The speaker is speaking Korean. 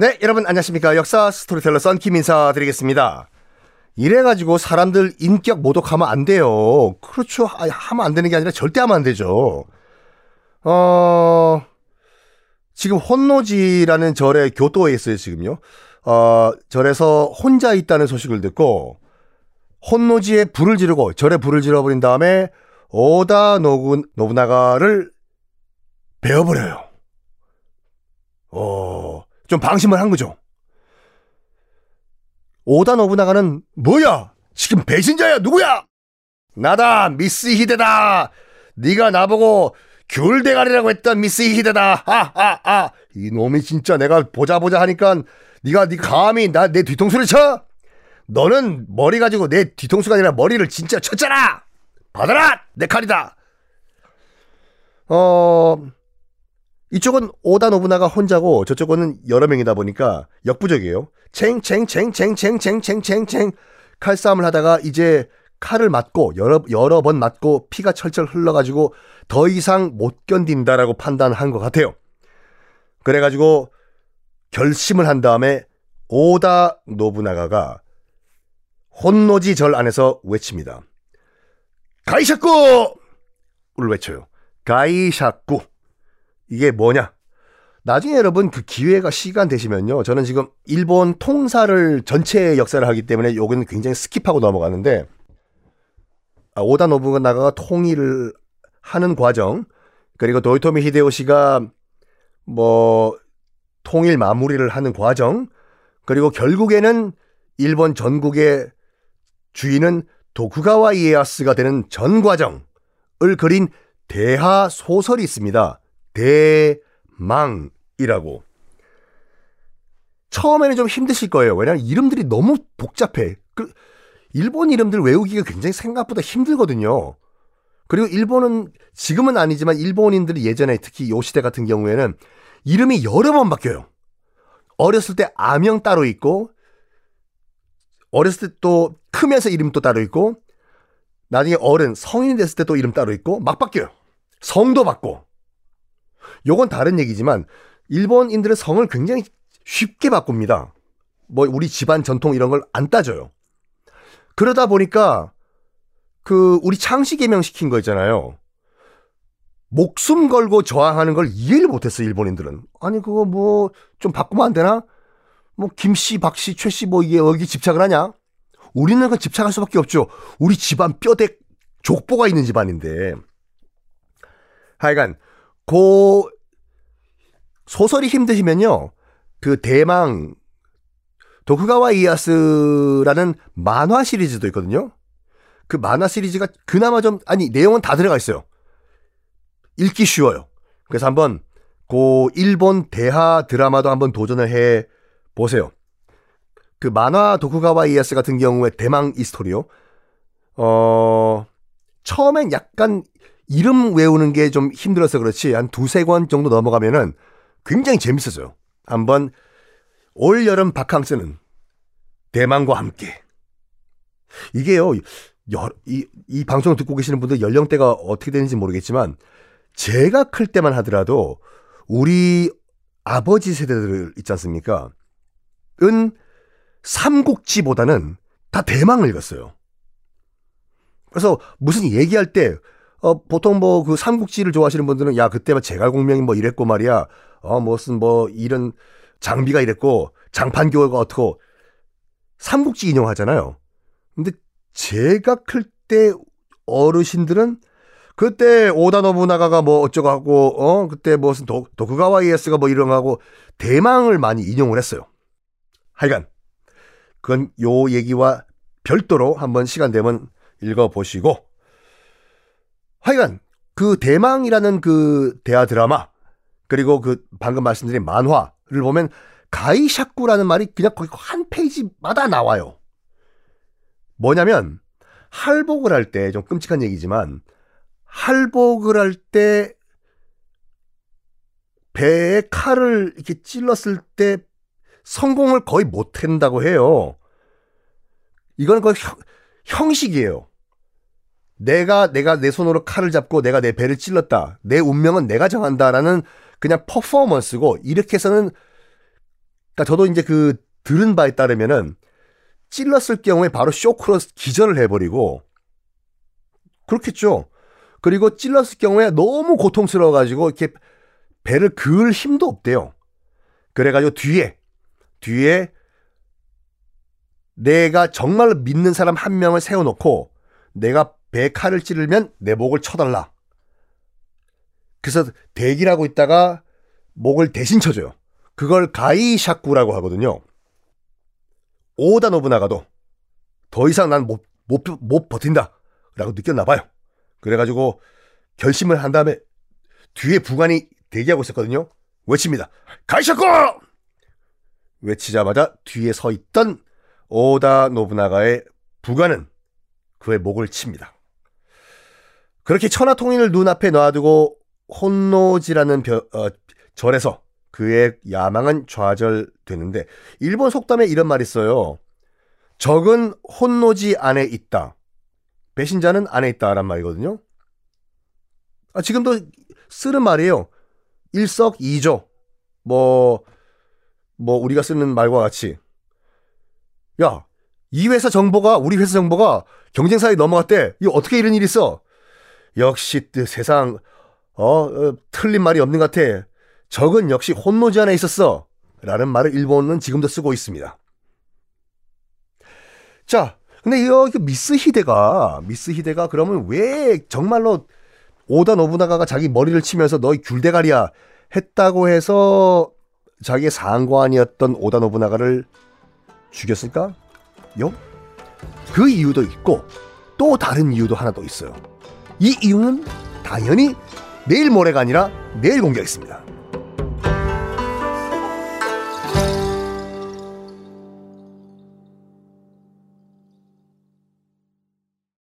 네, 여러분 안녕하십니까. 역사 스토리텔러 썬킴 인사드리겠습니다. 이래가지고 사람들 인격 모독하면 안 돼요. 그렇죠. 하면 안 되는 게 아니라 절대 하면 안 되죠. 어, 지금 혼노지라는 절에 교토에 있어요, 지금요. 어, 절에서 혼자 있다는 소식을 듣고 혼노지에 불을 지르고 절에 불을 질러버린 다음에 오다 노구, 노부나가를 베어버려요. 어, 좀 방심을 한 거죠. 오다 노부나가는 뭐야? 지금 배신자야 누구야? 나다 미스 히데다. 네가 나보고 귤 대가리라고 했던 미스 히데다. 하하하. 이 놈이 진짜 내가 보자 보자 하니까 네가 네 감히 나 내 뒤통수를 쳐? 너는 머리 가지고 내 뒤통수가 아니라 머리를 진짜 쳤잖아. 받아라 내 칼이다. 어 이쪽은 오다 노부나가 혼자고 저쪽은 여러 명이다 보니까 역부족이에요. 챙챙챙챙챙챙챙챙챙 칼싸움을 하다가 이제 칼을 맞고 여러 여러 번 맞고 피가 철철 흘러가지고 더 이상 못 견딘다라고 판단한 것 같아요. 그래가지고 결심을 한 다음에 오다 노부나가가 혼노지 절 안에서 외칩니다. 介錯! 를 외쳐요. 介錯. 이게 뭐냐? 나중에 여러분 그 기회가 시간 되시면요. 저는 지금 일본 통사를 전체 역사를 하기 때문에 요건 굉장히 skip하고 넘어가는데 아, 오다 노부나가가 통일을 하는 과정 그리고 도요토미 히데요시가 뭐 통일 마무리를 하는 과정 그리고 결국에는 일본 전국의 주인은 도쿠가와 이에야스가 되는 전 과정을 그린 대하 소설이 있습니다. 대망이라고. 처음에는 좀 힘드실 거예요. 왜냐하면 이름들이 너무 복잡해. 그 일본 이름들 외우기가 굉장히 생각보다 힘들거든요. 그리고 일본은 지금은 아니지만 일본인들이 예전에 특히 요 시대 같은 경우에는 이름이 여러 번 바뀌어요. 어렸을 때 아명 따로 있고 어렸을 때 또 크면서 이름 또 따로 있고 나중에 어른 성인이 됐을 때 또 이름 따로 있고 막 바뀌어요. 성도 바뀌고 요건 다른 얘기지만 일본인들은 성을 굉장히 쉽게 바꿉니다. 뭐 우리 집안 전통 이런 걸 안 따져요. 그러다 보니까 그 우리 창씨 개명시킨 거 있잖아요. 목숨 걸고 저항하는 걸 이해를 못했어 일본인들은. 아니 그거 뭐 좀 바꾸면 안 되나? 뭐 김씨, 박씨, 최씨 뭐 이게 여기 집착을 하냐? 우리는 그 집착할 수밖에 없죠. 우리 집안 뼈대 족보가 있는 집안인데. 하여간 고 소설이 힘드시면요. 그 대망 도쿠가와 이야스라는 만화 시리즈도 있거든요. 그 만화 시리즈가 그나마 좀 아니 내용은 다 들어가 있어요. 읽기 쉬워요. 그래서 한번 고 일본 대하 드라마도 한번 도전을 해 보세요. 그 만화 도쿠가와 이에야스 같은 경우에 대망 이스토리요. 어 처음엔 약간 이름 외우는 게 좀 힘들어서 그렇지 한 두세 권 정도 넘어가면은 굉장히 재밌었어요. 한번 올 여름 바캉스는 대망과 함께 이게요. 여, 이, 이 방송을 듣고 계시는 분들 연령대가 어떻게 되는지 모르겠지만 제가 클 때만 하더라도 우리 아버지 세대들 있지 않습니까? 은 삼국지보다는 다 대망을 읽었어요. 그래서 무슨 얘기할 때 어, 보통 뭐 그 삼국지를 좋아하시는 분들은 야 그때 제갈공명이 뭐 이랬고 말이야 어 무슨 뭐 이런 장비가 이랬고 장판교가 어떻고 삼국지 인용하잖아요. 근데 제가 클 때 어르신들은 그때 오다 노부나가가 뭐 어쩌고 하고 어 그때 무슨 도, 도쿠가와 이에스가 뭐 이런 거 하고 대망을 많이 인용을 했어요. 하여간 그건 요 얘기와 별도로 한번 시간 되면 읽어 보시고 하여간 그 대망이라는 그 대하 드라마 그리고 그 방금 말씀드린 만화를 보면 가이샤쿠라는 말이 그냥 거의 한 페이지마다 나와요. 뭐냐면 할복을 할 때 좀 끔찍한 얘기지만 할복을 할 때 배에 칼을 이렇게 찔렀을 때 성공을 거의 못 한다고 해요. 이건 거의 형, 형식이에요. 내가 내가 내 손으로 칼을 잡고 내가 내 배를 찔렀다. 내 운명은 내가 정한다라는 그냥 퍼포먼스고 이렇게 해서는 그러니까 저도 이제 그 들은 바에 따르면은 찔렀을 경우에 바로 쇼크로 기절을 해버리고 그렇겠죠. 그리고 찔렀을 경우에 너무 고통스러워가지고 이렇게 배를 그을 힘도 없대요. 그래가지고 뒤에 뒤에 내가 정말로 믿는 사람 한 명을 세워놓고 내가 배 칼을 찌르면 내 목을 쳐달라. 그래서 대기라고 있다가 목을 대신 쳐줘요. 그걸 가이샤쿠라고 하거든요. 오다 노부나가도 더 이상 난 못 못, 못 버틴다. 라고 느꼈나 봐요. 그래가지고 결심을 한 다음에 뒤에 부관이 대기하고 있었거든요. 외칩니다. 가이샤쿠! 외치자마자 뒤에 서 있던 오다 노부나가의 부관은 그의 목을 칩니다. 그렇게 천하통일을 눈앞에 놔두고 혼노지라는 벼, 어, 절에서 그의 야망은 좌절되는데 일본 속담에 이런 말이 있어요. 적은 혼노지 안에 있다. 배신자는 안에 있다란 말이거든요. 아, 지금도 쓰는 말이에요. 일석이조. 뭐, 뭐, 우리가 쓰는 말과 같이. 야, 이 회사 정보가, 우리 회사 정보가 경쟁사에 넘어갔대. 이거 어떻게 이런 일이 있어? 역시 세상, 어, 어, 틀린 말이 없는 것 같아. 적은 역시 혼노지 안에 있었어. 라는 말을 일본은 지금도 쓰고 있습니다. 자, 근데 이 미스 히데가, 미스 히데가 그러면 왜 정말로 오다 노부나가가 자기 머리를 치면서 너희 귤대가리야 했다고 해서 자기의 상관이었던 오다 노부나가를 죽였을까? 요? 그 이유도 있고 또 다른 이유도 하나 더 있어요. 이 이유는 당연히 내일 모레가 아니라 내일 공개하겠습니다.